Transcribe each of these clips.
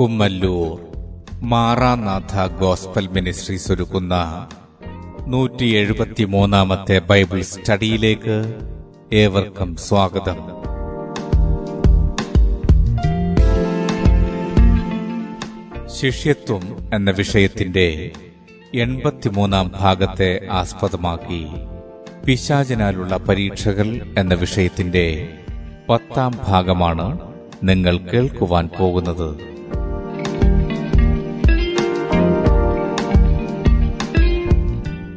Kummallur. Maranatha gospel ministries ഒരുക്കുന്ന നൂറ്റി എഴുപത്തിമൂന്നാമത്തെ Bible സ്റ്റഡിയിലേക്ക് ഏവർക്കും സ്വാഗതം. ശിഷ്യത്വം എന്ന വിഷയത്തിന്റെ എൺപത്തിമൂന്നാം ഭാഗത്തെ ആസ്പദമാക്കി പിശാചിനാലുള്ള പരീക്ഷകൾ എന്ന വിഷയത്തിന്റെ പത്താം ഭാഗമാണ് നിങ്ങൾ കേൾക്കുവാൻ പോകുന്നത്.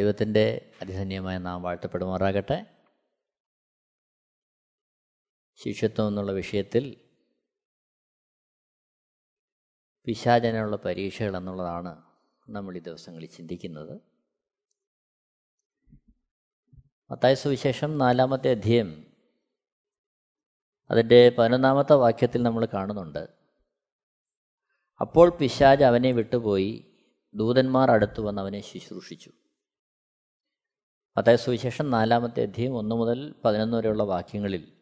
ദൈവത്തിന്റെ അതിധന്യമായ നാം വാഴ്ത്തപ്പെടുമാറാകട്ടെ. ശിഷ്യത്വം എന്നുള്ള വിഷയത്തിൽ പിശാചനുള്ള പരീക്ഷകൾ എന്നുള്ളതാണ് നമ്മൾ ഈ ദിവസങ്ങളിൽ ചിന്തിക്കുന്നത്. മത്തായ സുവിശേഷം നാലാമത്തെ അധ്യയം അതിന്റെ പതിനൊന്നാമത്തെ വാക്യത്തിൽ നമ്മൾ കാണുന്നുണ്ട്. അപ്പോൾ പിശാജ് അവനെ വിട്ടുപോയി ദൂതന്മാർ അടുത്തു വന്ന് അവനെ ശുശ്രൂഷിച്ചു. മത്തായ സുവിശേഷം നാലാമത്തെ അധ്യയം ഒന്ന് മുതൽ പതിനൊന്ന് വരെയുള്ള വാക്യങ്ങളിൽ.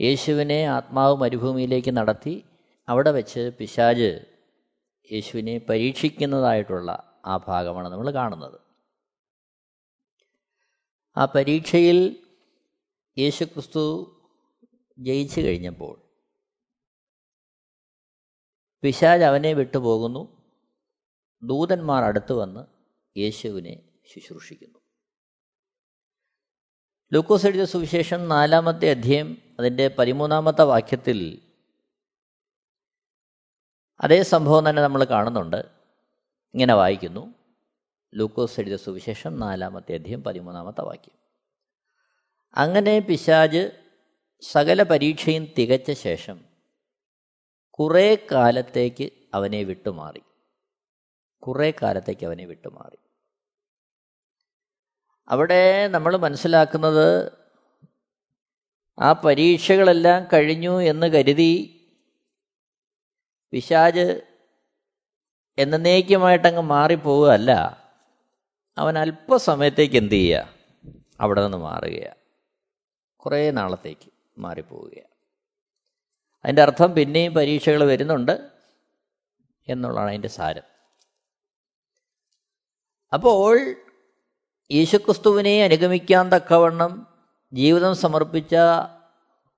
യേശുവിനെ ആത്മാവ് മരുഭൂമിയിലേക്ക് നടത്തി അവിടെ വെച്ച് പിശാജ് യേശുവിനെ പരീക്ഷിക്കുന്നതായിട്ടുള്ള ആ ഭാഗമാണ് നമ്മൾ കാണുന്നത്. ആ പരീക്ഷയിൽ യേശുക്രിസ്തു ജയിച്ചു കഴിഞ്ഞപ്പോൾ പിശാജ് അവനെ വിട്ടുപോകുന്നു. ദൂതന്മാർ അടുത്തു വന്ന് യേശുവിനെ ശുശ്രൂഷിക്കുന്നു. ലൂക്കോസ് എഴുതിയ സുവിശേഷം നാലാമത്തെ അധ്യയം അതിന്റെ പതിമൂന്നാമത്തെ വാക്യത്തിൽ അതേ സംഭവം തന്നെ നമ്മൾ കാണുന്നുണ്ട്. ഇങ്ങനെ വായിക്കുന്നു. ലൂക്കോസ് എഴുതിയ സുവിശേഷം നാലാമത്തെ അധ്യയം പതിമൂന്നാമത്തെ വാക്യം. അങ്ങനെ പിശാജ് സകല പരീക്ഷയും തികച്ച ശേഷം കുറേ കാലത്തേക്ക് അവനെ വിട്ടുമാറി. കുറേ കാലത്തേക്ക് അവനെ വിട്ടുമാറി. അവിടെ നമ്മൾ മനസ്സിലാക്കുന്നത് ആ പരീക്ഷകളെല്ലാം കഴിഞ്ഞു എന്ന് കരുതി പിശാജ് എന്നേക്കുമായിട്ടങ്ങ് മാറിപ്പോവുകയല്ല. അവൻ അല്പസമയത്തേക്ക് എന്ത് ചെയ്യുക? അവിടെ നിന്ന് മാറുകയാണ് കുറേ നാളത്തേക്ക് മാറിപ്പോവുകയാണ് അതിന്റെ അർത്ഥം പിന്നെയും പരീക്ഷകൾ വരുന്നുണ്ട് എന്നുള്ളതാണ് അതിന്റെ സാരം. അപ്പോൾ യേശുക്രിസ്തുവിനെ അനുഗമിക്കാൻ തക്കവണ്ണം ജീവിതം സമർപ്പിച്ച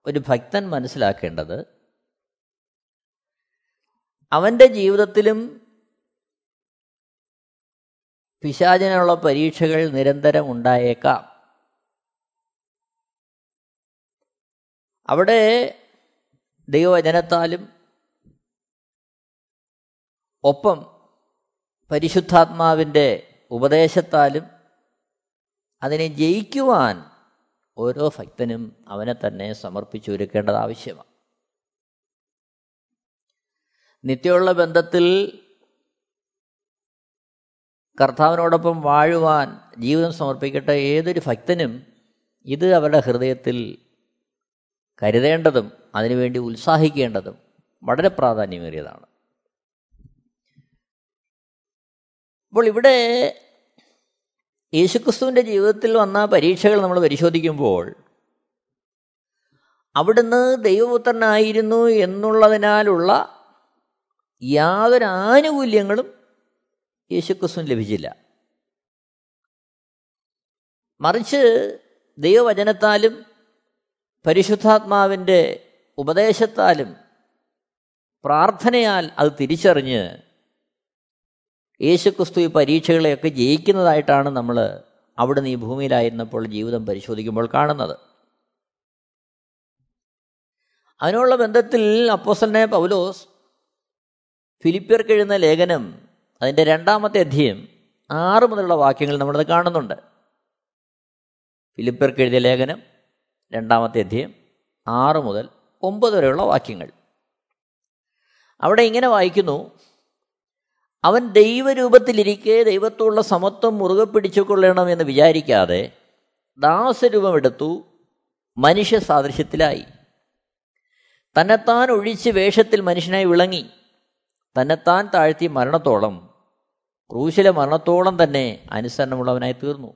ഒരു ഭക്തൻ മനസ്സിലാക്കേണ്ടത് അവന്റെ ജീവിതത്തിലും പിശാചിനുള്ള പരീക്ഷകൾ നിരന്തരം ഉണ്ടായേക്കാം. അവിടെ ദൈവവചനത്താലും ഒപ്പം പരിശുദ്ധാത്മാവിന്റെ ഉപദേശത്താലും അതിനെ ജയിക്കുവാൻ ഓരോ ഭക്തനും അവനെ തന്നെ സമർപ്പിച്ചൊരുക്കേണ്ടത് ആവശ്യമാണ്. നിത്യമുള്ള ബന്ധത്തിൽ കർത്താവിനോടൊപ്പം വാഴുവാൻ ജീവിതം സമർപ്പിക്കട്ടെ ഏതൊരു ഭക്തനും ഇത് അവരുടെ ഹൃദയത്തിൽ കരുതേണ്ടതും അതിനുവേണ്ടി ഉത്സാഹിക്കേണ്ടതും വളരെ പ്രാധാന്യമേറിയതാണ്. അപ്പോൾ ഇവിടെ യേശുക്രിസ്തുവിന്റെ ജീവിതത്തിൽ വന്ന പരീക്ഷകൾ നമ്മൾ പരിശോധിക്കുമ്പോൾ അവിടുന്ന് ദൈവപുത്രനായിരുന്നു എന്നുള്ളതിനാലുള്ള യാതൊരു ആനുകൂല്യങ്ങളും യേശുക്രിസ്തുവിന് ലഭിച്ചില്ല. മറിച്ച് ദൈവവചനത്താലും പരിശുദ്ധാത്മാവിന്റെ ഉപദേശത്താലും പ്രാർത്ഥനയാൽ അത് തിരിച്ചറിഞ്ഞ് യേശുക്രിസ്തു ഈ പരീക്ഷകളെയൊക്കെ ജയിക്കുന്നതായിട്ടാണ് നമ്മൾ അവിടുന്ന് ഈ ഭൂമിയിലായിരുന്നപ്പോൾ ജീവിതം പരിശോധിക്കുമ്പോൾ കാണുന്നത്. അതിനുള്ള ബന്ധത്തിൽ അപ്പോസന്നെ പൗലോസ് ഫിലിപ്പിയർക്ക് എഴുന്ന ലേഖനം അതിന്റെ രണ്ടാമത്തെ അധ്യയം ആറ് മുതലുള്ള വാക്യങ്ങൾ നമ്മളത് കാണുന്നുണ്ട്. ഫിലിപ്പിയർക്ക് എഴുതിയ ലേഖനം രണ്ടാമത്തെ അധ്യയം ആറ് മുതൽ ഒമ്പത് വരെയുള്ള വാക്യങ്ങൾ. അവിടെ ഇങ്ങനെ വായിക്കുന്നു അവൻ ദൈവരൂപത്തിലിരിക്കെ ദൈവത്തോടുള്ള സമത്വം മുറുകെ പിടിച്ചുകൊള്ളണമെന്ന് വിചാരിക്കാതെ ദാസരൂപമെടുത്തു മനുഷ്യ സാദൃശ്യത്തിലായി. തന്നെത്താൻ ഒഴിച്ച് വേഷത്തിൽ മനുഷ്യനായി വിളങ്ങി. തന്നെത്താൻ താഴ്ത്തി മരണത്തോളം. ക്രൂശിലെ മരണത്തോളം തന്നെ അനുസരണമുള്ളവനായി തീർന്നു.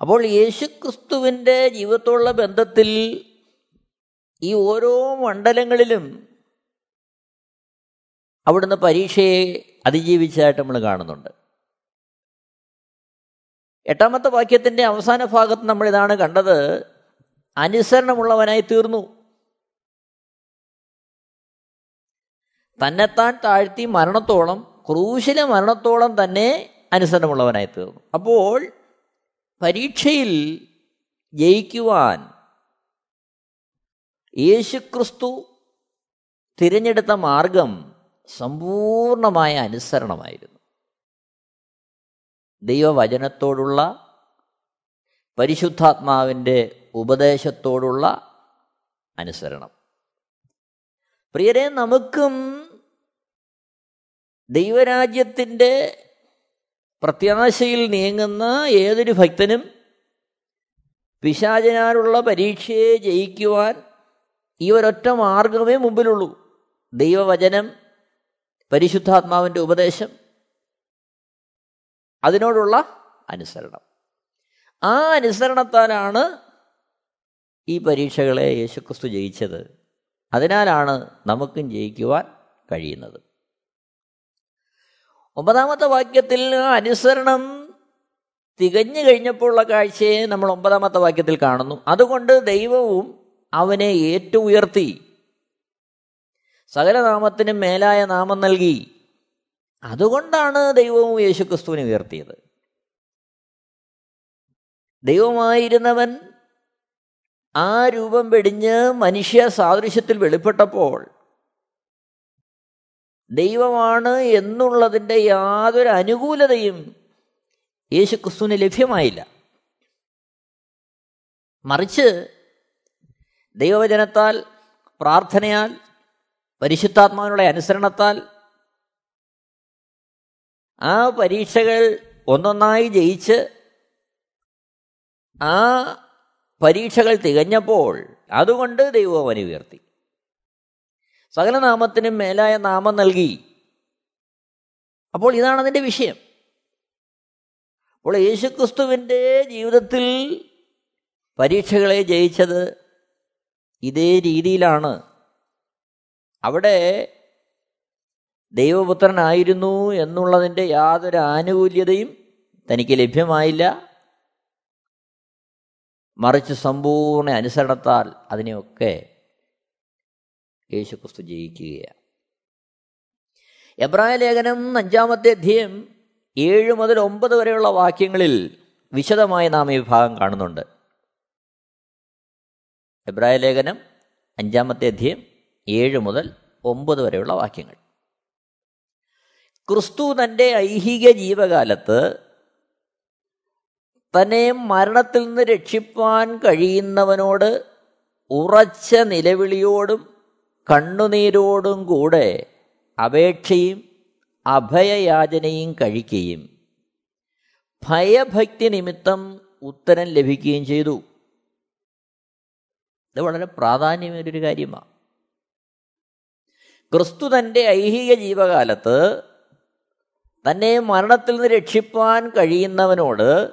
അപ്പോൾ യേശുക്രിസ്തുവിന്റെ ജീവിതത്തോടുള്ള ബന്ധത്തിൽ ഈ ഓരോ മണ്ഡലങ്ങളിലും അവിടുന്ന് പരീക്ഷയെ അതിജീവിച്ചതായിട്ട് നമ്മൾ കാണുന്നുണ്ട്. എട്ടാമത്തെ വാക്യത്തിന്റെ അവസാന ഭാഗത്ത് നമ്മൾ ഇതാണ് കണ്ടത് അനുസരണമുള്ളവനായി തീർന്നു. തന്നെത്താൻ താഴ്ത്തി മരണത്തോളം ക്രൂശിലെ മരണത്തോളം തന്നെ അനുസരണമുള്ളവനായി തീർന്നു. അപ്പോൾ പരീക്ഷയിൽ ജയിക്കുവാൻ യേശുക്രിസ്തു തിരഞ്ഞെടുത്ത മാർഗം സമ്പൂർണമായ അനുസരണമായിരുന്നു. ദൈവവചനത്തോടുള്ള പരിശുദ്ധാത്മാവിന്റെ ഉപദേശത്തോടുള്ള അനുസരണം. പ്രിയരെ നമുക്കും ദൈവരാജ്യത്തിന്റെ പ്രത്യാശയിൽ നീങ്ങുന്ന ഏതൊരു ഭക്തനും പിശാചനാലുള്ള പരീക്ഷയെ ജയിക്കുവാൻ ഈ ഒരൊറ്റ മാർഗമേ മുമ്പിലുള്ളൂ. ദൈവവചനം പരിശുദ്ധാത്മാവിന്റെ ഉപദേശം അതിനോടുള്ള അനുസരണം. ആ അനുസരണത്താലാണ് ഈ പരീക്ഷകളെ യേശുക്രിസ്തു ജയിച്ചത്. അതിനാലാണ് നമുക്കും ജയിക്കുവാൻ കഴിയുന്നത്. ഒമ്പതാമത്തെ വാക്യത്തിൽ അനുസരണം തികഞ്ഞു കഴിഞ്ഞപ്പോഴുള്ള കാഴ്ചയെ നമ്മൾ ഒമ്പതാമത്തെ വാക്യത്തിൽ കാണുന്നു. അതുകൊണ്ട് ദൈവവും അവനെ ഏറ്റവും ഉയർത്തി. സകലനാമത്തിനും മേലായ നാമം നൽകി. അതുകൊണ്ടാണ് ദൈവവും യേശുക്രിസ്തുവിനെ ഉയർത്തിയത്. ദൈവമായിരുന്നവൻ ആ രൂപം വെടിഞ്ഞ് മനുഷ്യ സാദൃശ്യത്തിൽ വെളിപ്പെട്ടപ്പോൾ ദൈവമാണ് എന്നുള്ളതിന്റെ യാതൊരു അനുകൂലതയും യേശുക്രിസ്തുവിന് ലഭ്യമായില്ല. മറിച്ച് ദൈവവചനത്താൽ പ്രാർത്ഥനയാൽ പരിശുദ്ധാത്മാവിനുള്ള അനുസരണത്താൽ ആ പരീക്ഷകൾ ഒന്നൊന്നായി ജയിച്ച് ആ പരീക്ഷകൾ തികഞ്ഞപ്പോൾ അതുകൊണ്ട് ദൈവം അവനെ സകലനാമത്തിനും മേലായ നാമം നൽകി. അപ്പോൾ ഇതാണ് അതിന്റെ വിഷയം. അപ്പോൾ യേശുക്രിസ്തുവിന്റെ ജീവിതത്തിൽ പരീക്ഷകളെ ജയിച്ചത് ഇതേ രീതിയിലാണ്. അവിടെ ദൈവപുത്രനായിരുന്നു എന്നുള്ളതിന്റെ യാതൊരു ആനുകൂല്യതയും തനിക്ക് ലഭ്യമായില്ല. മറിച്ച് സമ്പൂർണ അനുസരണത്താൽ അതിനെയൊക്കെ യേശുക്രിസ്തു ജയിക്കുകയാണ്. എബ്രായ ലേഖനം അഞ്ചാമത്തെ അധ്യയം ഏഴ് മുതൽ ഒമ്പത് വരെയുള്ള വാക്യങ്ങളിൽ വിശദമായി നാം ഈ വിഭാഗം കാണുന്നുണ്ട്. എബ്രായ ലേഖനം അഞ്ചാമത്തെ അധ്യയം ഏഴ് മുതൽ ഒമ്പത് വരെയുള്ള വാക്യങ്ങൾ. ക്രിസ്തു തന്റെ ഐഹിക ജീവകാലത്ത് തന്നെ മരണത്തിൽ നിന്ന് രക്ഷിപ്പാൻ കഴിയുന്നവനോട് ഉറച്ച നിലവിളിയോടും കണ്ണുനീരോടും കൂടെ അപേക്ഷയും അഭയയാചനയും കഴിക്കുകയും ഭയഭക്തി നിമിത്തം ഉത്തരം ലഭിക്കുകയും ചെയ്തു. ഇത് വളരെ പ്രാധാന്യമേറിയൊരു കാര്യമാണ്. ക്രിസ്തു തന്റെ ഐഹിക ജീവകാലത്ത് തന്നെ മരണത്തിൽ നിന്ന് രക്ഷിപ്പാൻ കഴിയുന്നവനോട്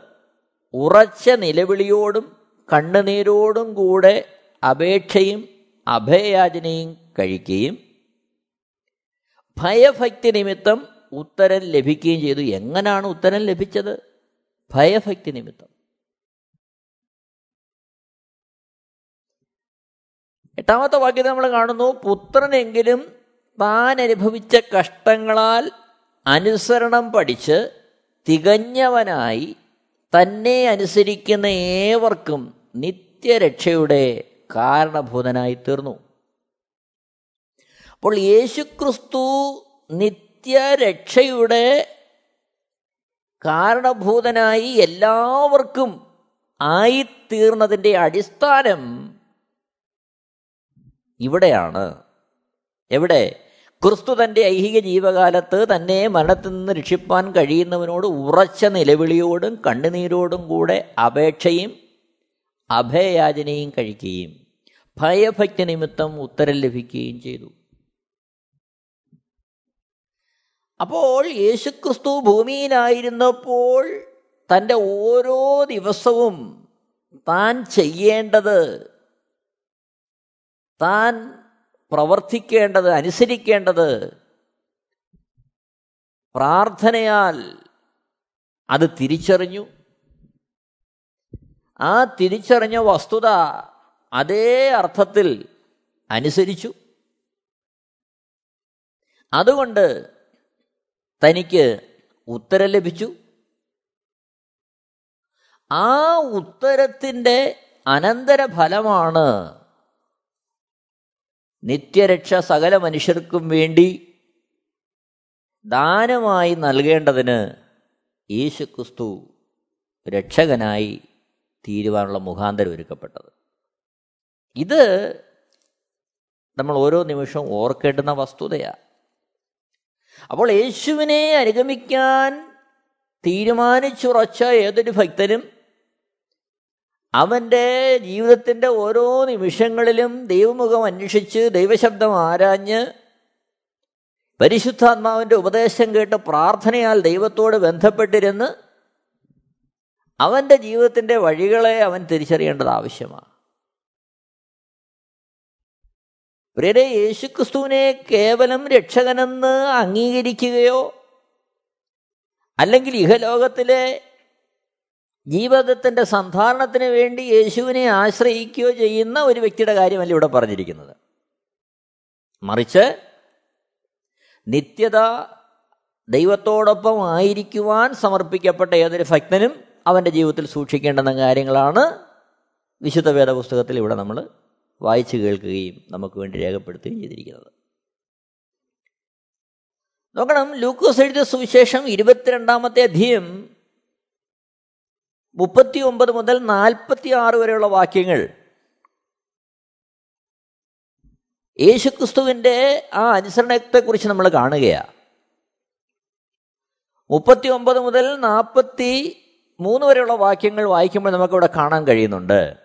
ഉറച്ച നിലവിളിയോടും കണ്ണുനീരോടും കൂടെ അപേക്ഷയും അഭയയാചനയും കഴിക്കുകയും ഭയഭക്തി നിമിത്തം ഉത്തരം ലഭിക്കുകയും ചെയ്തു. എങ്ങനെയാണ് ഉത്തരം ലഭിച്ചത്? ഭയഭക്തി നിമിത്തം. എട്ടാമത്തെ വാക്യത്തെ നമ്മൾ കാണുന്നു പുത്രനെങ്കിലും താൻ അനുഭവിച്ച കഷ്ടങ്ങളാൽ അനുസരണം പഠിച്ച് തികഞ്ഞവനായി തന്നെ അനുസരിക്കുന്ന ഏവർക്കും നിത്യരക്ഷയുടെ കാരണഭൂതനായി തീർന്നു അപ്പോൾ യേശുക്രിസ്തു നിത്യരക്ഷയുടെ കാരണഭൂതനായി എല്ലാവർക്കും ആയിത്തീർന്നതിന്റെ അടിസ്ഥാനം ഇവിടെയാണ്. എവിടെ? ക്രിസ്തു തന്റെ ഐഹിക ജീവകാലത്ത് തന്നെ മരണത്തിൽ നിന്ന് രക്ഷിപ്പാൻ കഴിയുന്നവനോട് ഉറച്ച നിലവിളിയോടും കണ്ണുനീരോടും കൂടെ അപേക്ഷയും അഭയയാചനയും കഴിക്കുകയും ഭയഭക്തി നിമിത്തം ഉത്തരം ലഭിക്കുകയും ചെയ്തു. അപ്പോൾ യേശുക്രിസ്തു ഭൂമിയിലായിരുന്നപ്പോൾ തന്റെ ഓരോ ദിവസവും താൻ ചെയ്യേണ്ടത് താൻ പ്രവർത്തിക്കേണ്ടത് അനുസരിക്കേണ്ടത് പ്രാർത്ഥനയാൽ അത് തിരിച്ചറിഞ്ഞു. ആ തിരിച്ചറിഞ്ഞ വസ്തുത അതേ അർത്ഥത്തിൽ അനുസരിച്ചു. അതുകൊണ്ട് തനിക്ക് ഉത്തരം ലഭിച്ചു. ആ ഉത്തരത്തിന്റെ അനന്തരഫലമാണ് നിത്യരക്ഷ സകല മനുഷ്യർക്കും വേണ്ടി ദാനമായി നൽകേണ്ടതിന് യേശുക്രിസ്തു രക്ഷകനായി തീരുവാനുള്ള മുഖാന്തരം ഒരുക്കപ്പെട്ടത്. ഇത് നമ്മൾ ഓരോ നിമിഷവും ഓർക്കേണ്ടുന്ന വസ്തുതയാണ് അപ്പോൾ യേശുവിനെ അനുഗമിക്കാൻ തീരുമാനിച്ചുറച്ച ഏതൊരു ഭക്തനും അവന്റെ ജീവിതത്തിന്റെ ഓരോ നിമിഷങ്ങളിലും ദൈവമുഖം അന്വേഷിച്ച് ദൈവശബ്ദം ആരാഞ്ഞ് പരിശുദ്ധാത്മാവിന്റെ ഉപദേശം കേട്ട് പ്രാർത്ഥനയാൽ ദൈവത്തോട് ബന്ധപ്പെട്ടിരുന്ന് അവന്റെ ജീവിതത്തിന്റെ വഴികളെ അവൻ തിരിച്ചറിയേണ്ടത് ആവശ്യമാണ്. പ്രിയരെ യേശുക്രിസ്തുവിനെ കേവലം രക്ഷകനെന്ന് അംഗീകരിക്കുകയോ അല്ലെങ്കിൽ ഇഹലോകത്തിലെ ജീവിതത്തിന്റെ സന്ധാരണത്തിന് വേണ്ടി യേശുവിനെ ആശ്രയിക്കുകയോ ചെയ്യുന്ന ഒരു വ്യക്തിയുടെ കാര്യമല്ല ഇവിടെ പറഞ്ഞിരിക്കുന്നത്. മറിച്ച് നിത്യത ദൈവത്തോടൊപ്പം ആയിരിക്കുവാൻ സമർപ്പിക്കപ്പെട്ട ഏതൊരു ഭക്തനും അവന്റെ ജീവിതത്തിൽ സൂക്ഷിക്കേണ്ടുന്ന കാര്യങ്ങളാണ് വിശുദ്ധ വേദപുസ്തകത്തിൽ ഇവിടെ നമ്മൾ വായിച്ചു കേൾക്കുകയും നമുക്ക് വേണ്ടി രേഖപ്പെടുത്തുകയും ചെയ്തിരിക്കുന്നത്. നോക്കണം ലൂക്കോസ് എഴുതിയ സുവിശേഷം ഇരുപത്തിരണ്ടാമത്തെ അധ്യയം മുപ്പത്തി ഒമ്പത് മുതൽ നാൽപ്പത്തി ആറ് വരെയുള്ള വാക്യങ്ങൾ. യേശുക്രിസ്തുവിന്റെ ആ അനുസരണത്തെക്കുറിച്ച് നമ്മൾ കാണുകയാണ് മുപ്പത്തി ഒമ്പത് മുതൽ നാൽപ്പത്തി മൂന്ന് വരെയുള്ള വാക്യങ്ങൾ വായിക്കുമ്പോൾ നമുക്കിവിടെ കാണാൻ കഴിയുന്നുണ്ട്.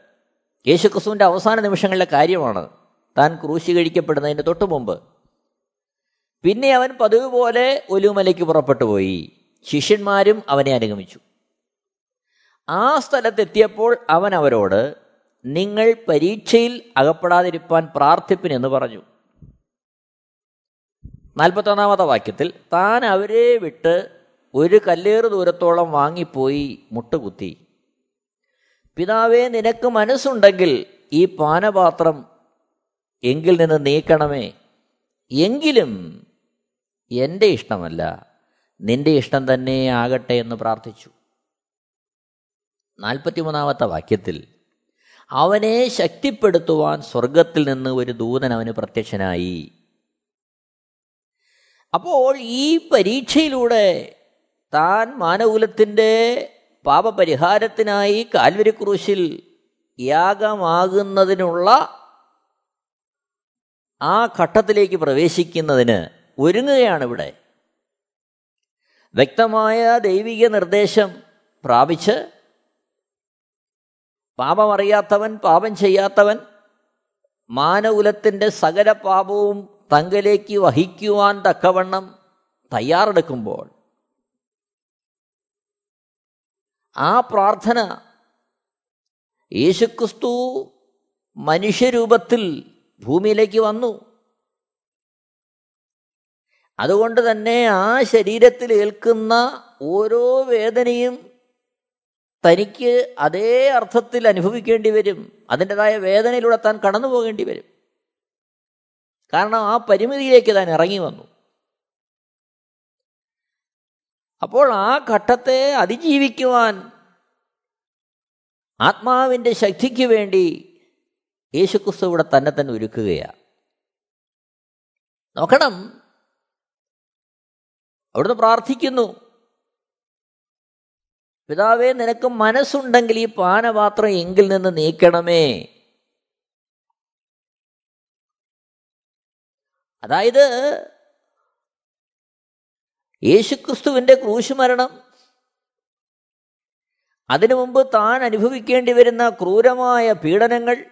യേശുക്രിസ്തുവിന്റെ അവസാന നിമിഷങ്ങളിലെ കാര്യമാണ് താൻ ക്രൂശി കഴിക്കപ്പെടുന്നതിന് തൊട്ടു മുമ്പ്. പിന്നെ അവൻ പതിവ് പോലെ ഒലുമലയ്ക്ക് പുറപ്പെട്ടു പോയി. ശിഷ്യന്മാരും അവനെ അനുഗമിച്ചു. ആ സ്ഥലത്തെത്തിയപ്പോൾ അവൻ അവരോട് നിങ്ങൾ പരീക്ഷയിൽ അകപ്പെടാതിരിപ്പാൻ പ്രാർത്ഥിപ്പിനെന്ന് പറഞ്ഞു. നാൽപ്പത്തൊന്നാമത്തെ വാക്യത്തിൽ താൻ അവരെ വിട്ട് ഒരു കല്ലേറ് ദൂരത്തോളം വാങ്ങിപ്പോയി മുട്ടുകുത്തി. പിതാവേ നിനക്ക് മനസ്സുണ്ടെങ്കിൽ ഈ പാനപാത്രം എങ്കിൽ നിന്ന് നീക്കണമേ. എങ്കിലും എന്റെ ഇഷ്ടമല്ല. നിന്റെ ഇഷ്ടം തന്നെ ആകട്ടെ എന്ന് പ്രാർത്ഥിച്ചു. നാൽപ്പത്തിമൂന്നാമത്തെ വാക്യത്തിൽ അവനെ ശക്തിപ്പെടുത്തുവാൻ സ്വർഗത്തിൽ നിന്ന് ഒരു ദൂതൻ അവന് പ്രത്യക്ഷനായി. അപ്പോൾ ഈ പരീക്ഷയിലൂടെ താൻ മാനകുലത്തിന്റെ പാപപരിഹാരത്തിനായി കാൽവരി ക്രൂശിൽ യാഗമാകുന്നതിനുള്ള ആ ഘട്ടത്തിലേക്ക് പ്രവേശിക്കുന്നതിന് ഒരുങ്ങുകയാണ് ഇവിടെ. വ്യക്തമായ ദൈവിക നിർദ്ദേശം പ്രാപിച്ച് പാപമറിയാത്തവൻ പാപം ചെയ്യാത്തവൻ മാനകുലത്തിന്റെ സകല പാപവും തങ്കലേക്ക് വഹിക്കുവാൻ തക്കവണ്ണം തയ്യാറെടുക്കുമ്പോൾ ആ പ്രാർത്ഥന യേശുക്രിസ്തു മനുഷ്യരൂപത്തിൽ ഭൂമിയിലേക്ക് വന്നു. അതുകൊണ്ട് തന്നെ ആ ശരീരത്തിൽ ഏൽക്കുന്ന ഓരോ വേദനയും തനിക്ക് അതേ അർത്ഥത്തിൽ അനുഭവിക്കേണ്ടി വരും. അതിന്റെതായ വേദനയിലൂടെ താൻ കടന്നു പോകേണ്ടി വരും. കാരണം ആ പരിമിതിയിലേക്ക് താൻ ഇറങ്ങി വന്നു. അപ്പോൾ ആ ഘട്ടത്തെ അതിജീവിക്കുവാൻ ആത്മാവിന്റെ ശക്തിക്ക് വേണ്ടി യേശുക്രിസ്തു ഇവിടെ തന്നെ തന്നെ ഒരുക്കുകയാണ്. നോക്കണം. അവിടുന്ന് പ്രാർത്ഥിക്കുന്നു. പിതാവേ നിനക്ക് മനസ്സുണ്ടെങ്കിൽ ഈ പാനപാത്രം എങ്കിൽ നിന്ന് നീക്കണമേ. അതായത് യേശുക്രിസ്തുവിന്റെ ക്രൂശുമരണം അതിനു മുമ്പ് താൻ അനുഭവിക്കേണ്ടി വരുന്ന ക്രൂരമായ പീഡനങ്ങൾ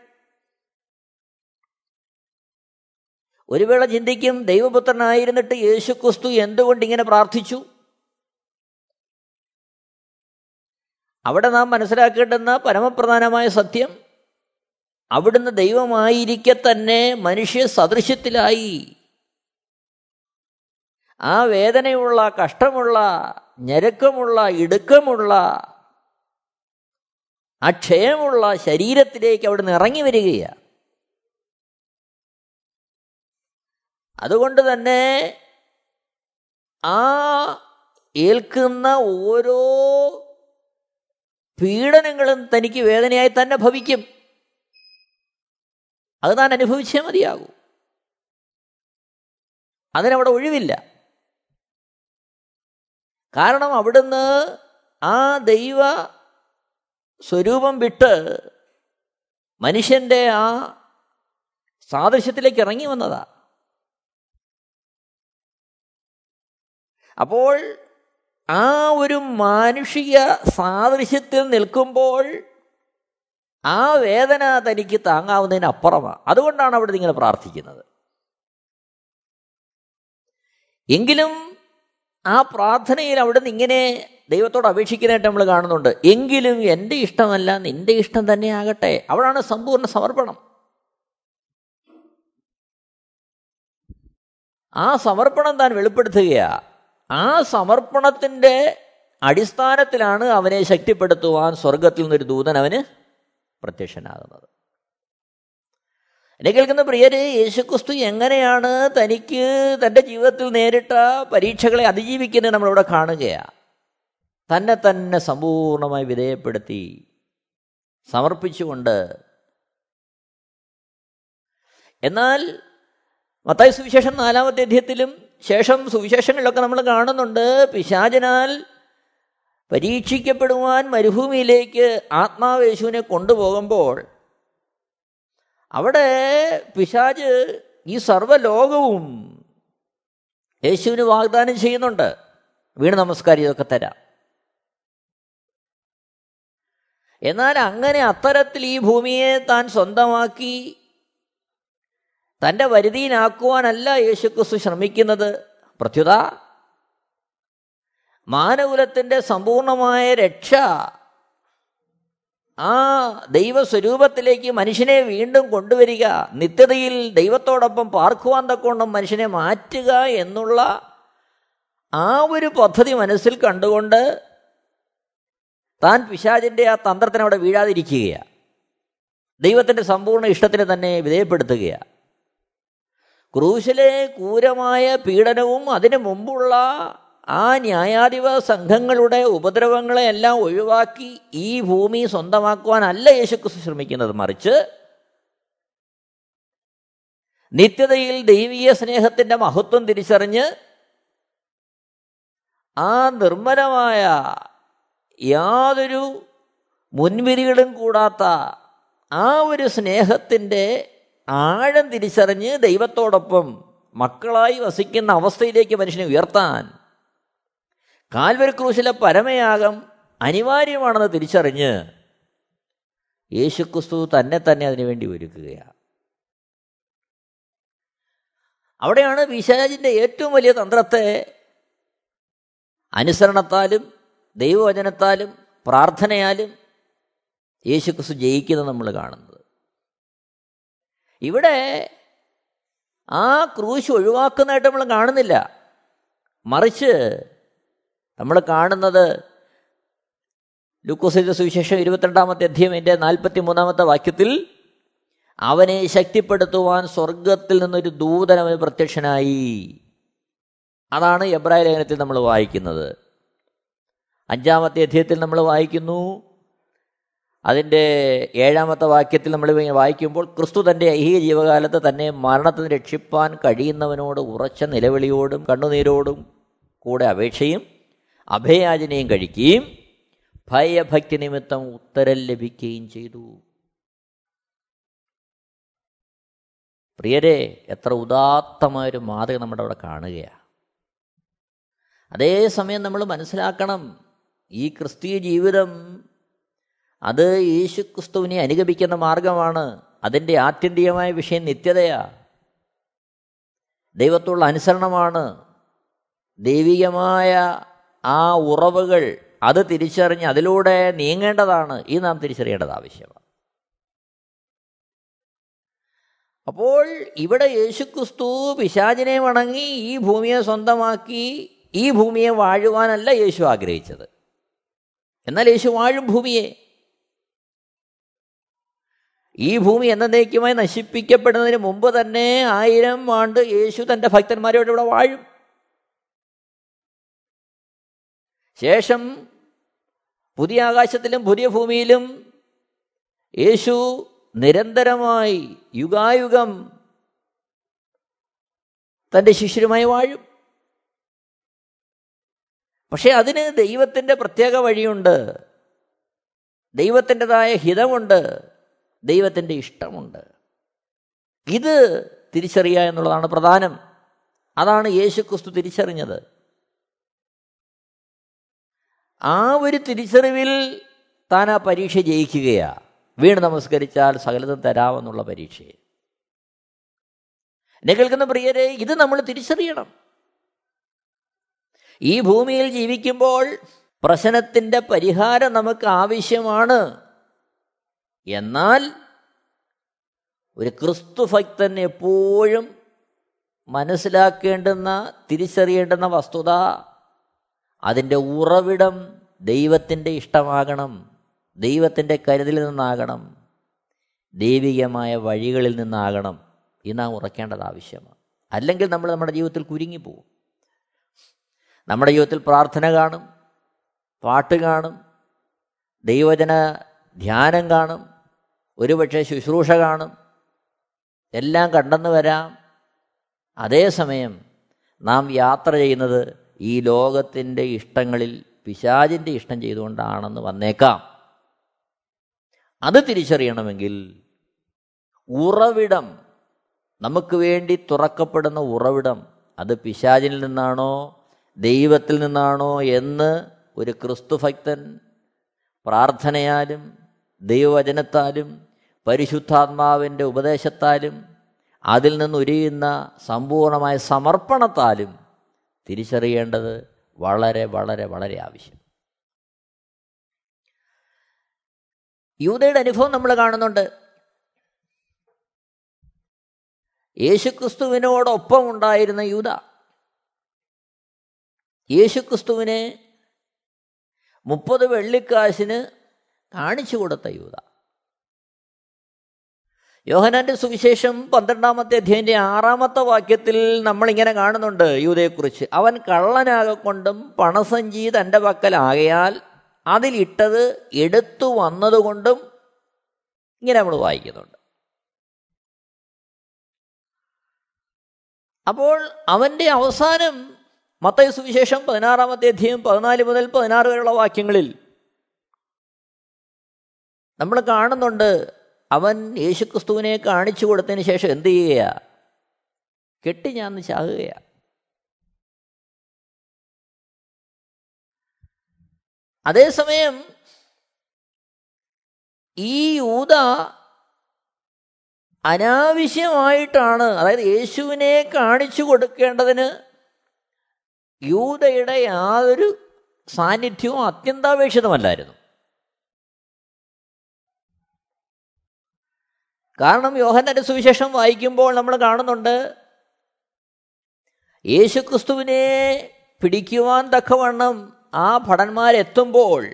ഒരു വേള ചിന്തിക്കും ദൈവപുത്രനായിരുന്നിട്ട് യേശുക്രിസ്തു എന്തുകൊണ്ട് ഇങ്ങനെ പ്രാർത്ഥിച്ചു? അവിടെ നാം മനസ്സിലാക്കേണ്ടുന്ന പരമപ്രധാനമായ സത്യം അവിടുന്ന് ദൈവമായിരിക്കെ തന്നെ മനുഷ്യ സദൃശ്യത്തിലായി. ആ വേദനയുള്ള കഷ്ടമുള്ള ഞരക്കമുള്ള ഇടുക്കമുള്ള ആ ക്ഷയമുള്ള ശരീരത്തിലേക്ക് അവിടുന്ന് ഇറങ്ങി വരികയാണ് അതുകൊണ്ട് തന്നെ ആ ഏൽക്കുന്ന ഓരോ പീഡനങ്ങളും തനിക്ക് വേദനയായി തന്നെ ഭവിക്കും. അത് താൻ അനുഭവിച്ചേ മതിയാകൂ. അതിനവിടെ ഒഴിവില്ല. കാരണം അവിടുന്ന് ആ ദൈവ സ്വരൂപം വിട്ട് മനുഷ്യന്റെ ആ സാദൃശ്യത്തിലേക്ക് ഇറങ്ങി വന്നതാ. അപ്പോൾ ആ ഒരു മാനുഷിക സാദൃശ്യത്തിൽ നിൽക്കുമ്പോൾ ആ വേദന തനിക്ക് താങ്ങാവുന്നതിന് അപ്പുറമാണ് അതുകൊണ്ടാണ് അവിടെ ഇങ്ങനെ പ്രാർത്ഥിക്കുന്നത്. എങ്കിലും ആ പ്രാർത്ഥനയിൽ അവിടെ നിന്ന് ഇങ്ങനെ ദൈവത്തോട് അപേക്ഷിക്കുന്നതായിട്ട് നമ്മൾ കാണുന്നുണ്ട്. എങ്കിലും എന്റെ ഇഷ്ടമല്ല നിന്റെ ഇഷ്ടം തന്നെ ആകട്ടെ. അവിടാണ് സമ്പൂർണ സമർപ്പണം. ആ സമർപ്പണം താൻ വെളിപ്പെടുത്തുകയാ. ആ സമർപ്പണത്തിന്റെ അടിസ്ഥാനത്തിലാണ് അവനെ ശക്തിപ്പെടുത്തുവാൻ സ്വർഗത്തിൽ നിന്നൊരു ദൂതൻ അവന് പ്രത്യക്ഷനാകുന്നത്. എന്നെ കേൾക്കുന്ന പ്രിയര് യേശുക്രിസ്തു എങ്ങനെയാണ് തനിക്ക് തന്റെ ജീവിതത്തിൽ നേരിട്ട പരീക്ഷകളെ അതിജീവിക്കുന്നത് നമ്മളിവിടെ കാണുകയാണ് തന്നെ തന്നെ സമ്പൂർണമായി വിധേയപ്പെടുത്തി സമർപ്പിച്ചുകൊണ്ട്. എന്നാൽ മത്തായ സുവിശേഷം നാലാമത്തെ അധ്യയത്തിലും ശേഷം സുവിശേഷങ്ങളിലൊക്കെ നമ്മൾ കാണുന്നുണ്ട്. പിശാചനാൽ പരീക്ഷിക്കപ്പെടുവാൻ മരുഭൂമിയിലേക്ക് ആത്മാവേശുവിനെ കൊണ്ടുപോകുമ്പോൾ അവിടെ പിശാജ് ഈ സർവലോകവും യേശുവിന് വാഗ്ദാനം ചെയ്യുന്നുണ്ട്. വീണ് നമസ്കാരം ഇതൊക്കെ തരാം. എന്നാൽ അങ്ങനെ അത്തരത്തിൽ ഈ ഭൂമിയെ താൻ സ്വന്തമാക്കി തന്റെ വരുതിയിലാക്കുവാനല്ല യേശുക്രിസ്തു ശ്രമിക്കുന്നത്. പ്രത്യുത മാനകുലത്തിന്റെ സമ്പൂർണമായ രക്ഷ ആ ദൈവസ്വരൂപത്തിലേക്ക് മനുഷ്യനെ വീണ്ടും കൊണ്ടുവരിക നിത്യതയിൽ ദൈവത്തോടൊപ്പം പാർക്കുവാൻ തക്കോണം മനുഷ്യനെ മാറ്റുക എന്നുള്ള ആ ഒരു പദ്ധതി മനസ്സിൽ കണ്ടുകൊണ്ട് താൻ പിശാചിന്റെ ആ തന്ത്രത്തിന് അവിടെ വീഴാതിരിക്കുകയാണ്. ദൈവത്തിന്റെ സമ്പൂർണ ഇഷ്ടത്തിന് തന്നെ വിധേയപ്പെടുത്തുകയാണ്. ക്രൂശിലെ ക്രൂരമായ പീഡനവും അതിനു മുമ്പുള്ള ആ ന്യായാധിപ സംഘങ്ങളുടെ ഉപദ്രവങ്ങളെയെല്ലാം ഒഴിവാക്കി ഈ ഭൂമി സ്വന്തമാക്കുവാനല്ല യേശുക്രിസ്തു ശ്രമിക്കുന്നത്. മറിച്ച് നിത്യതയിൽ ദൈവീയ സ്നേഹത്തിന്റെ മഹത്വം തിരിച്ചറിഞ്ഞ് ആ നിർമ്മലമായ യാതൊരു മുൻവിരികളും കൂടാത്ത ആ ഒരു സ്നേഹത്തിന്റെ ആഴം തിരിച്ചറിഞ്ഞ് ദൈവത്തോടൊപ്പം മക്കളായി വസിക്കുന്ന അവസ്ഥയിലേക്ക് മനുഷ്യനെ ഉയർത്താൻ. കാൽവരി ക്രൂശിലെ പരമയാഗം അനിവാര്യമാണെന്ന് തിരിച്ചറിഞ്ഞ് യേശുക്രിസ്തു തന്നെ തന്നെ അതിനുവേണ്ടി ഒരുക്കുകയാണ്. അവിടെയാണ് പിശാചിന്റെ ഏറ്റവും വലിയ തന്ത്രത്തെ അനുസരണത്താലും ദൈവവചനത്താലും പ്രാർത്ഥനയാലും യേശുക്രിസ്തു ജയിക്കുന്നത് നമ്മൾ കാണുന്നത്. ഇവിടെ ആ ക്രൂശ് ഒഴിവാക്കുന്നതായിട്ട് നമ്മൾ കാണുന്നില്ല. മറിച്ച് നമ്മൾ കാണുന്നത് ലൂക്കോസിന്റെ സുവിശേഷം ഇരുപത്തിരണ്ടാമത്തെ അധ്യയം എന്റെ നാൽപ്പത്തി മൂന്നാമത്തെ വാക്യത്തിൽ അവനെ ശക്തിപ്പെടുത്തുവാൻ സ്വർഗത്തിൽ നിന്നൊരു ദൂതൻ പ്രത്യക്ഷനായി. അതാണ് എബ്രായ ലേഖനത്തിൽ നമ്മൾ വായിക്കുന്നത്. അഞ്ചാമത്തെ അധ്യയത്തിൽ നമ്മൾ വായിക്കുന്നു അതിന്റെ ഏഴാമത്തെ വാക്യത്തിൽ നമ്മൾ വായിക്കുമ്പോൾ ക്രിസ്തു തന്റെ ഐഹിക ജീവകാലത്ത് തന്നെ മരണത്തിന് രക്ഷിപ്പാൻ കഴിയുന്നവനോട് ഉറച്ച നിലവിളിയോടും കണ്ണുനീരോടും കൂടെ അപേക്ഷയും അഭയാചനയും കഴിക്കുകയും ഭയഭക്തി നിമിത്തം ഉത്തരം ലഭിക്കുകയും ചെയ്തു. പ്രിയരെ എത്ര ഉദാത്തമായൊരു മാതൃക നമ്മുടെ അവിടെ കാണുകയാണ് അതേസമയം നമ്മൾ മനസ്സിലാക്കണം ഈ ക്രിസ്തീയ ജീവിതം അത് യേശുക്രിസ്തുവിനെ അനുഗമിക്കുന്ന മാർഗമാണ്. അതിന്റെ ആത്യന്തികമായ വിഷയം നിത്യതയാ. ദൈവത്തുള്ള അനുസരണമാണ്. ദൈവികമായ ആ ഉറവുകൾ അത് തിരിച്ചറിഞ്ഞ് അതിലൂടെ നീങ്ങേണ്ടതാണ് ഈ നാം തിരിച്ചറിയേണ്ടത് ആവശ്യമാണ്. അപ്പോൾ ഇവിടെ യേശുക്രിസ്തു പിശാചിനെ വണങ്ങി ഈ ഭൂമിയെ സ്വന്തമാക്കി ഈ ഭൂമിയെ വാഴുവാനല്ല യേശു ആഗ്രഹിച്ചത്. എന്നാൽ യേശു വാഴും ഭൂമിയെ. ഈ ഭൂമി എന്നേക്കുമായി നശിപ്പിക്കപ്പെടുന്നതിന് മുമ്പ് തന്നെ ആയിരം ആണ്ട് യേശു തന്റെ ഭക്തന്മാരോട് ഇവിടെ വാഴും. ശേഷം പുതിയ ആകാശത്തിലും പുതിയ ഭൂമിയിലും യേശു നിരന്തരമായി യുഗായുഗം തന്റെ ശിഷ്യരുമായി വാഴും. പക്ഷേ അതിന് ദൈവത്തിന്റെ പ്രത്യേക വഴിയുണ്ട്. ദൈവത്തിന്റെതായ ഹിതമുണ്ട്. ദൈവത്തിന്റെ ഇഷ്ടമുണ്ട്. ഇത് തിരിച്ചറിയുക എന്നുള്ളതാണ് പ്രധാനം. അതാണ് യേശുക്രിസ്തു തിരിച്ചറിഞ്ഞത്. ആ ഒരു തിരിച്ചറിവിൽ താൻ ആ പരീക്ഷ ജയിക്കുകയാണ് വീണ് നമസ്കരിച്ചാൽ സകലതും തരാമെന്നുള്ള പരീക്ഷ. എന്നെ കേൾക്കുന്ന പ്രിയരെ ഇത് നമ്മൾ തിരിച്ചറിയണം. ഈ ഭൂമിയിൽ ജീവിക്കുമ്പോൾ പ്രശ്നത്തിന്റെ പരിഹാരം നമുക്ക് ആവശ്യമാണ്. എന്നാൽ ഒരു ക്രിസ്തു ഭക്തൻ എപ്പോഴും മനസ്സിലാക്കേണ്ടുന്ന തിരിച്ചറിയേണ്ടുന്ന വസ്തുത അതിന്റെ ഉറവിടം ദൈവത്തിന്റെ ഇഷ്ടമാകണം ദൈവത്തിന്റെ കരുതലിൽ നിന്നാകണം ദൈവികമായ വഴികളിൽ നിന്നാകണം ഇന്ന് ഉറക്കേണ്ടത് ആവശ്യമാണ്. അല്ലെങ്കിൽ നമ്മൾ നമ്മുടെ ജീവിതത്തിൽ കുരുങ്ങിപ്പോവും. നമ്മുടെ ജീവിതത്തിൽ പ്രാർത്ഥന കാണും പാട്ട് കാണും ദൈവജന ധ്യാനം കാണും ഒരുപക്ഷെ ശുശ്രൂഷ കാണും. എല്ലാം കണ്ടെന്ന് വരാം. അതേസമയം നാം യാത്ര ചെയ്യുന്നത് ഈ ലോകത്തിന്റെ ഇഷ്ടങ്ങളിൽ പിശാചിന്റെ ഇഷ്ടം ചെയ്തുകൊണ്ടാണെന്ന് വന്നേക്കാം. അത് തിരിച്ചറിയണമെങ്കിൽ ഉറവിടം നമുക്ക് വേണ്ടി തുറക്കപ്പെടുന്ന ഉറവിടം അത് പിശാചിൽ നിന്നാണോ ദൈവത്തിൽ നിന്നാണോ എന്ന് ഒരു ക്രിസ്തുഭക്തൻ പ്രാർത്ഥനയാലും ദൈവവചനത്താലും പരിശുദ്ധാത്മാവിന്റെ ഉപദേശത്താലും അതിൽ നിന്ന് നിന്നൊരിയുന്ന സമ്പൂർണമായ സമർപ്പണത്താലും തിരിച്ചറിയേണ്ടത് വളരെ വളരെ വളരെ ആവശ്യം. യൂതയുടെ അനുഭവം നമ്മൾ കാണുന്നുണ്ട്. യേശുക്രിസ്തുവിനോടൊപ്പം ഉണ്ടായിരുന്ന യൂത. യേശുക്രിസ്തുവിനെ മുപ്പത് വെള്ളിക്കാശിന് കാണിച്ചു കൊടുത്ത യൂത. യോഹനാന്റെ സുവിശേഷം പന്ത്രണ്ടാമത്തെ അധ്യയന്റെ ആറാമത്തെ വാക്യത്തിൽ നമ്മളിങ്ങനെ കാണുന്നുണ്ട് യൂതയെക്കുറിച്ച്. അവൻ കള്ളനാകൊണ്ടും പണസഞ്ചി തന്റെ പക്കലാകയാൽ അതിലിട്ടത് എടുത്തു വന്നതുകൊണ്ടും ഇങ്ങനെ നമ്മൾ വായിക്കുന്നുണ്ട്. അപ്പോൾ അവന്റെ അവസാനം മത്തയ സുവിശേഷം പതിനാറാമത്തെ അധ്യയം പതിനാല് മുതൽ പതിനാറ് വരെയുള്ള വാക്യങ്ങളിൽ നമ്മൾ കാണുന്നുണ്ട് അവൻ യേശുക്രിസ്തുവിനെ കാണിച്ചു കൊടുത്തതിന് ശേഷം എന്ത് ചെയ്യുക കെട്ടി ഞാൻ ചാകുകയാ. അതേസമയം ഈ യൂത അനാവശ്യമായിട്ടാണ് അതായത് യേശുവിനെ കാണിച്ചു കൊടുക്കേണ്ടതിന് യൂതയുടെ യാതൊരു സാന്നിധ്യവും അത്യന്താപേക്ഷിതമല്ലായിരുന്നു. കാരണം യോഹനന്റെ സുവിശേഷം വായിക്കുമ്പോൾ നമ്മൾ കാണുന്നുണ്ട് യേശുക്രിസ്തുവിനെ പിടിക്കുവാൻ തക്കവണ്ണം ആ ഭടന്മാരെത്തുമ്പോൾ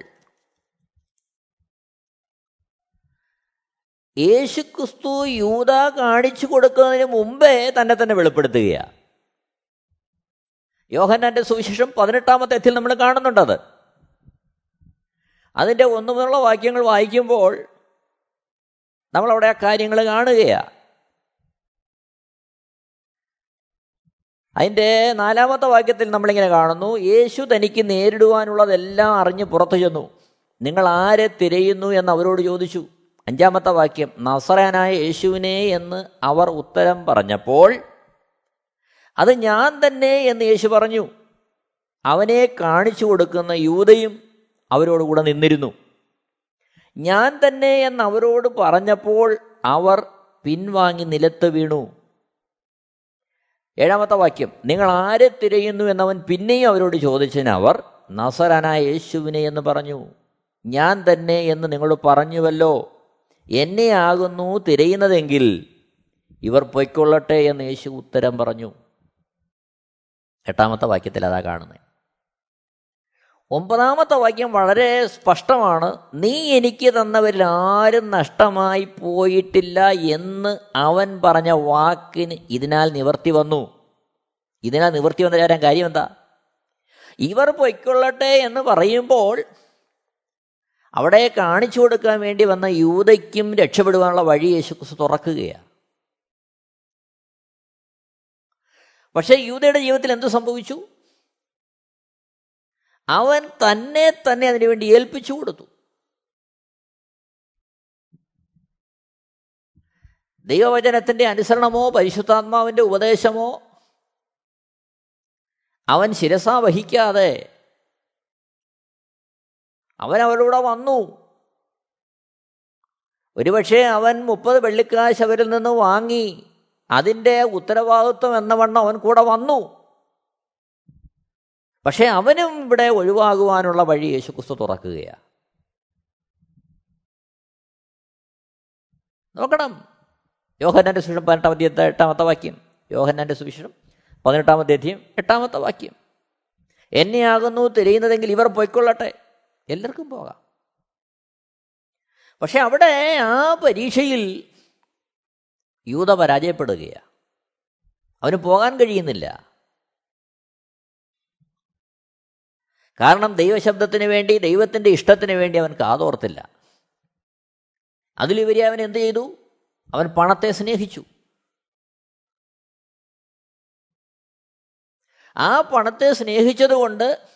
യേശുക്രിസ്തു യൂത കാണിച്ചു കൊടുക്കുന്നതിന് മുമ്പേ തന്നെ തന്നെ വെളിപ്പെടുത്തുകയാണ് യോഹന്നാന്റെ സുവിശേഷം പതിനെട്ടാമത്തെ എത്തിൽ നമ്മൾ കാണുന്നുണ്ടത്. അതിന്റെ ഒന്നു മുതലുള്ള വാക്യങ്ങൾ വായിക്കുമ്പോൾ നമ്മളവിടെ ആ കാര്യങ്ങൾ കാണുകയാണ് അതിന്റെ നാലാമത്തെ വാക്യത്തിൽ നമ്മളിങ്ങനെ കാണുന്നു യേശു തനിക്ക് നേരിടുവാനുള്ളതെല്ലാം അറിഞ്ഞ് പുറത്തു ചെന്നു. നിങ്ങൾ ആരെ തിരയുന്നു എന്ന് അവരോട് ചോദിച്ചു. അഞ്ചാമത്തെ വാക്യം നസറാനായ യേശുവിനെ എന്ന് അവർ ഉത്തരം പറഞ്ഞപ്പോൾ അത് ഞാൻ തന്നെ എന്ന് യേശു പറഞ്ഞു. അവനെ കാണിച്ചു കൊടുക്കുന്ന യൂതയും അവരോടുകൂടെ നിന്നിരുന്നു. ഞാൻ തന്നെ എന്ന് അവരോട് പറഞ്ഞപ്പോൾ അവർ പിൻവാങ്ങി നിലത്ത് വീണു. ഏഴാമത്തെ വാക്യം നിങ്ങൾ ആരെ തിരയുന്നു എന്നവൻ പിന്നെയും അവരോട് ചോദിച്ചതിന് അവർ നസറാനായ യേശുവിനെ എന്ന് പറഞ്ഞു. ഞാൻ തന്നെ എന്ന് നിങ്ങൾ പറഞ്ഞുവല്ലോ. എന്നെ ആകുന്നു തിരയുന്നതെങ്കിൽ ഇവർ പൊയ്ക്കൊള്ളട്ടെ എന്ന് യേശു ഉത്തരം പറഞ്ഞു. എട്ടാമത്തെ വാക്യത്തിൽ അതാ കാണുന്നത്. ഒമ്പതാമത്തെ വാക്യം വളരെ സ്പഷ്ടമാണ്. നീ എനിക്ക് തന്നവരിൽ ആരും നഷ്ടമായി പോയിട്ടില്ല എന്ന് അവൻ പറഞ്ഞ വാക്കിന് ഇതിനാൽ നിവർത്തി വന്നു. ഇതിനാൽ നിവർത്തി വന്ന കാര്യം കാര്യം എന്താ ഇവർ പൊയ്ക്കൊള്ളട്ടെ എന്ന് പറയുമ്പോൾ അവിടെ കാണിച്ചു കൊടുക്കാൻ വേണ്ടി വന്ന യൂതയ്ക്കും രക്ഷപ്പെടുവാനുള്ള വഴി യേശുക്രിസ്തു തുറക്കുകയാണ് പക്ഷേ യൂതയുടെ ജീവിതത്തിൽ എന്ത് സംഭവിച്ചു? അവൻ തന്നെ തന്നെ അതിനുവേണ്ടി ഏൽപ്പിച്ചു കൊടുത്തു. ദൈവവചനത്തിന്റെ അനുസരണമോ പരിശുദ്ധാത്മാവിന്റെ ഉപദേശമോ അവൻ ശിരസ വഹിക്കാതെ അവൻ അവരുടെ വന്നു. ഒരുപക്ഷെ അവൻ മുപ്പത് വെള്ളിക്കാശ് അവരിൽ നിന്ന് വാങ്ങി അതിന്റെ ഉത്തരവാദിത്വം എന്ന വണ്ണം അവൻ കൂടെ വന്നു. പക്ഷേ അവനും ഇവിടെ ഒഴിവാകുവാനുള്ള വഴി യേശുക്രിസ്തു തുറക്കുകയാണ് നോക്കണം. യോഹന്നാന്റെ സുവിശേഷം പതിനെട്ടാം അധ്യയത്തെ എട്ടാമത്തെ വാക്യം? യോഹന്നാന്റെ സുവിശേഷം പതിനെട്ടാമത്തെ അധ്യയം എട്ടാമത്തെ വാക്യം. എന്നെയാകുന്നു തിരയുന്നതെങ്കിൽ ഇവർ പൊയ്ക്കൊള്ളട്ടെ. എല്ലാവർക്കും പോകാം. പക്ഷെ അവിടെ ആ പരീക്ഷയിൽ യൂത പരാജയപ്പെടുകയാണ് അവന് പോകാൻ കഴിയുന്നില്ല. കാരണം ദൈവശബ്ദത്തിന് വേണ്ടി ദൈവത്തിന്റെ ഇഷ്ടത്തിന് വേണ്ടി അവൻ കാതോർത്തില്ല. അതിലുപരി അവൻ എന്ത് ചെയ്തു? അവൻ പണത്തെ സ്നേഹിച്ചു. ആ പണത്തെ സ്നേഹിച്ചതുകൊണ്ട്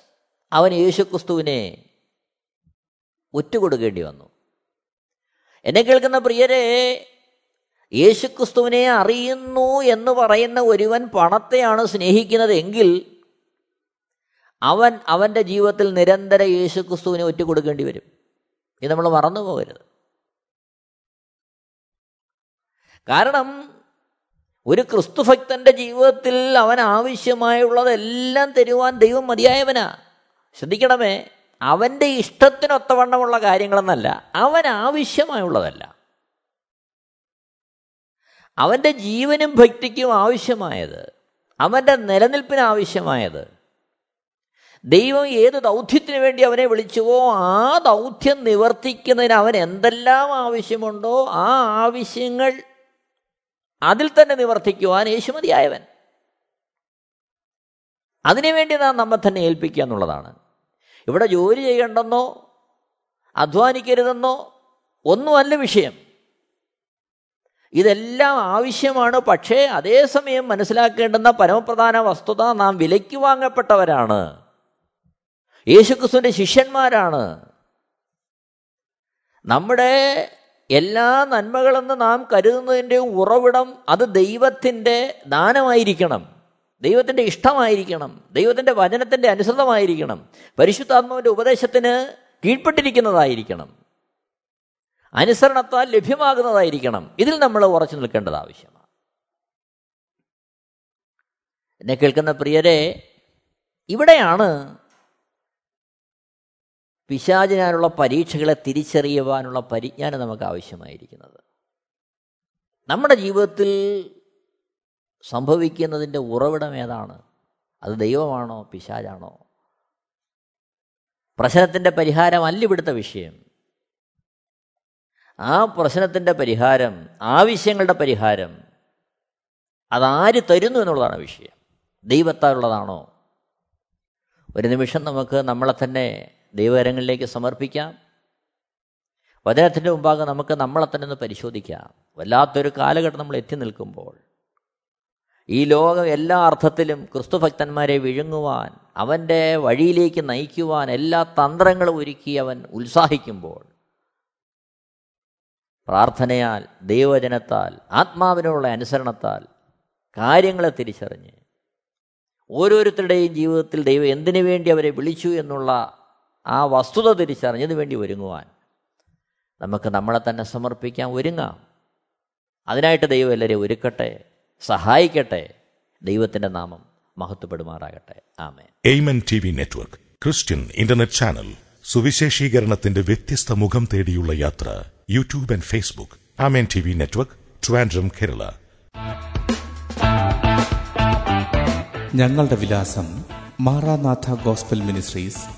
അവൻ യേശുക്രിസ്തുവിനെ ഒറ്റുകൊടുക്കേണ്ടി വന്നു. എന്നെ കേൾക്കുന്ന പ്രിയരെ യേശുക്രിസ്തുവിനെ അറിയുന്നു എന്ന് പറയുന്ന ഒരുവൻ പണത്തെയാണ് സ്നേഹിക്കുന്നത് എങ്കിൽ അവൻ അവന്റെ ജീവിതത്തിൽ നിരന്തരം യേശുക്രിസ്തുവിനെ ഒറ്റുകൊടുക്കേണ്ടി വരും. ഇത് നമ്മൾ മറന്നു പോകരുത്. കാരണം ഒരു ക്രിസ്തുഭക്തന്റെ ജീവിതത്തിൽ അവൻ ആവശ്യമായുള്ളതെല്ലാം തരുവാൻ ദൈവം മതിയായവനാ. ശ്രദ്ധിക്കണമേ അവന്റെ ഇഷ്ടത്തിനൊത്തവണ്ണമുള്ള കാര്യങ്ങളെന്നല്ല അവൻ ആവശ്യമായുള്ളതല്ല. അവന്റെ ജീവനും ഭക്തിക്കും ആവശ്യമായത് അവന്റെ നിലനിൽപ്പിന് ആവശ്യമായത് ദൈവം ഏത് ദൗത്യത്തിന് വേണ്ടി അവനെ വിളിച്ചുവോ ആ ദൗത്യം നിവർത്തിക്കുന്നതിന് അവൻ എന്തെല്ലാം ആവശ്യമുണ്ടോ ആ ആവശ്യങ്ങൾ അതിൽ തന്നെ നിവർത്തിക്കുവാൻ യേശുമതിയായവൻ അതിനുവേണ്ടി നാം നമ്മെ തന്നെ ഏൽപ്പിക്കുക എന്നുള്ളതാണ്. ഇവിടെ ജോലി ചെയ്യണ്ടെന്നോ അധ്വാനിക്കരുതെന്നോ ഒന്നുമല്ല വിഷയം. ഇതെല്ലാം ആവശ്യമാണ് പക്ഷേ അതേസമയം മനസ്സിലാക്കേണ്ടുന്ന പരമപ്രധാന വസ്തുത നാം വിലയ്ക്ക് വാങ്ങപ്പെട്ടവരാണ്. യേശുക്രിസ്തുവിന്റെ ശിഷ്യന്മാരാണ്. നമ്മുടെ എല്ലാ നന്മകളെന്ന് നാം കരുതുന്നതിന്റെ ഉറവിടം അത് ദൈവത്തിന്റെ ദാനമായിരിക്കണം. ദൈവത്തിന്റെ ഇഷ്ടമായിരിക്കണം. ദൈവത്തിന്റെ വചനത്തിന്റെ അനുസൃതമായിരിക്കണം. പരിശുദ്ധാത്മാവിന്റെ ഉപദേശത്തിന് കീഴ്പ്പെട്ടിരിക്കുന്നതായിരിക്കണം. അനുസരണത്താൽ ലഭ്യമാകുന്നതായിരിക്കണം. ഇതിൽ നമ്മൾ ഉറച്ചു നിൽക്കേണ്ടത് ആവശ്യമാണ്. എന്നെ കേൾക്കുന്ന പ്രിയരെ ഇവിടെയാണ് പിശാചിനാനുള്ള പരീക്ഷകളെ തിരിച്ചറിയുവാനുള്ള പരിജ്ഞാനം നമുക്ക് ആവശ്യമായിരിക്കുന്നത്. നമ്മുടെ ജീവിതത്തിൽ സംഭവിക്കുന്നതിന്റെ ഉറവിടം ഏതാണ്? അത് ദൈവമാണോ? പിശാചാണോ? പ്രശ്നത്തിന്റെ പരിഹാരമല്ല ഇവിടുത്തെ വിഷയം. ആ പ്രശ്നത്തിന്റെ പരിഹാരം ആവശ്യങ്ങളുടെ പരിഹാരം അതാര് തരുന്നു എന്നുള്ളതാണ് വിഷയം. ദൈവത്താലുള്ളതാണോ? ഒരു നിമിഷം നമുക്ക് നമ്മളെ തന്നെ ദൈവകരങ്ങളിലേക്ക് സമർപ്പിക്കാം. വചനത്തിന്റെ മുമ്പാകെ നമുക്ക് നമ്മളെ തന്നെ ഒന്ന് പരിശോധിക്കാം. വല്ലാത്തൊരു കാലഘട്ടം നമ്മൾ എത്തി നിൽക്കുമ്പോൾ. ഈ ലോകം എല്ലാ അർത്ഥത്തിലും ക്രിസ്തുഭക്തന്മാരെ വിഴുങ്ങുവാൻ അവന്റെ വഴിയിലേക്ക് നയിക്കുവാൻ എല്ലാ തന്ത്രങ്ങളും ഒരുക്കി അവൻ ഉത്സാഹിക്കുമ്പോൾ പ്രാർത്ഥനയാൽ ദൈവവചനത്താൽ ആത്മാവിനുള്ള അനുസരണത്താൽ കാര്യങ്ങളെ തിരിച്ചറിഞ്ഞ് ഓരോരുത്തരുടെയും ജീവിതത്തിൽ ദൈവം എന്തിനു വേണ്ടി അവരെ വിളിച്ചു എന്നുള്ള ആ വസ്തുത തിരിച്ചറിഞ്ഞതിന് വേണ്ടി ഒരുങ്ങുവാൻ. നമുക്ക് നമ്മളെ തന്നെ സമർപ്പിക്കാൻ ഒരുങ്ങാം. അതിനായിട്ട് ദൈവം എല്ലാവരെയും ഒരുക്കട്ടെ സഹായിക്കട്ടെ. ദൈവത്തിന്റെ നാമം മഹത്വപ്പെടുമാറാകട്ടെ. ആമേ Amen T V network Christian internet channel സുവിശേഷീകരണത്തിന്റെ വ്യത്യസ്ത മുഖം തേടിയുള്ള യാത്ര YouTube and Facebook Amen T V network Trivandrum Kerala ഞങ്ങളുടെ വിലാസം Maranatha gospel ministries